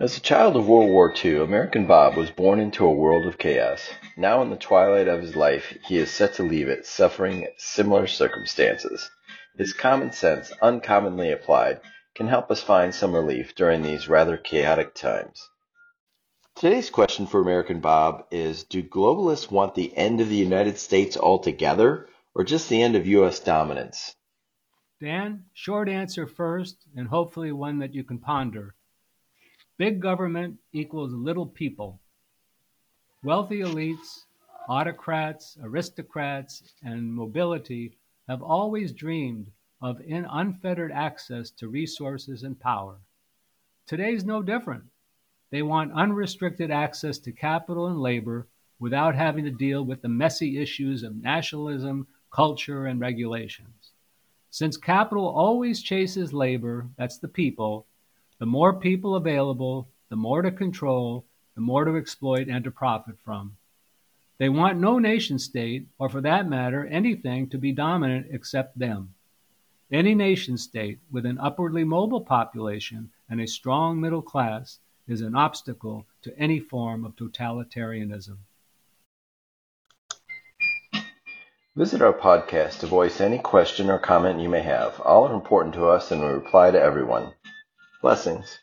As a child of World War II, American Bob was born into a world of chaos. Now, in the twilight of his life, he is set to leave it, suffering similar circumstances. His common sense, uncommonly applied, can help us find some relief during these rather chaotic times. Today's question for American Bob is Do globalists want the end of the United States altogether, or just the end of U.S. dominance? Dan, short answer first, and hopefully one that you can ponder. Big government equals little people. Wealthy elites, autocrats, aristocrats, and mobility have always dreamed of unfettered access to resources and power. Today's no different. They want unrestricted access to capital and labor without having to deal with the messy issues of nationalism, culture, and regulations. Since capital always chases labor, that's the people, the more people available, the more to control, the more to exploit and to profit from. They want no nation state, or for that matter, anything to be dominant except them. Any nation state with an upwardly mobile population and a strong middle class is an obstacle to any form of totalitarianism. Visit our podcast to voice any question or comment you may have. All are important to us and we reply to everyone. Blessings.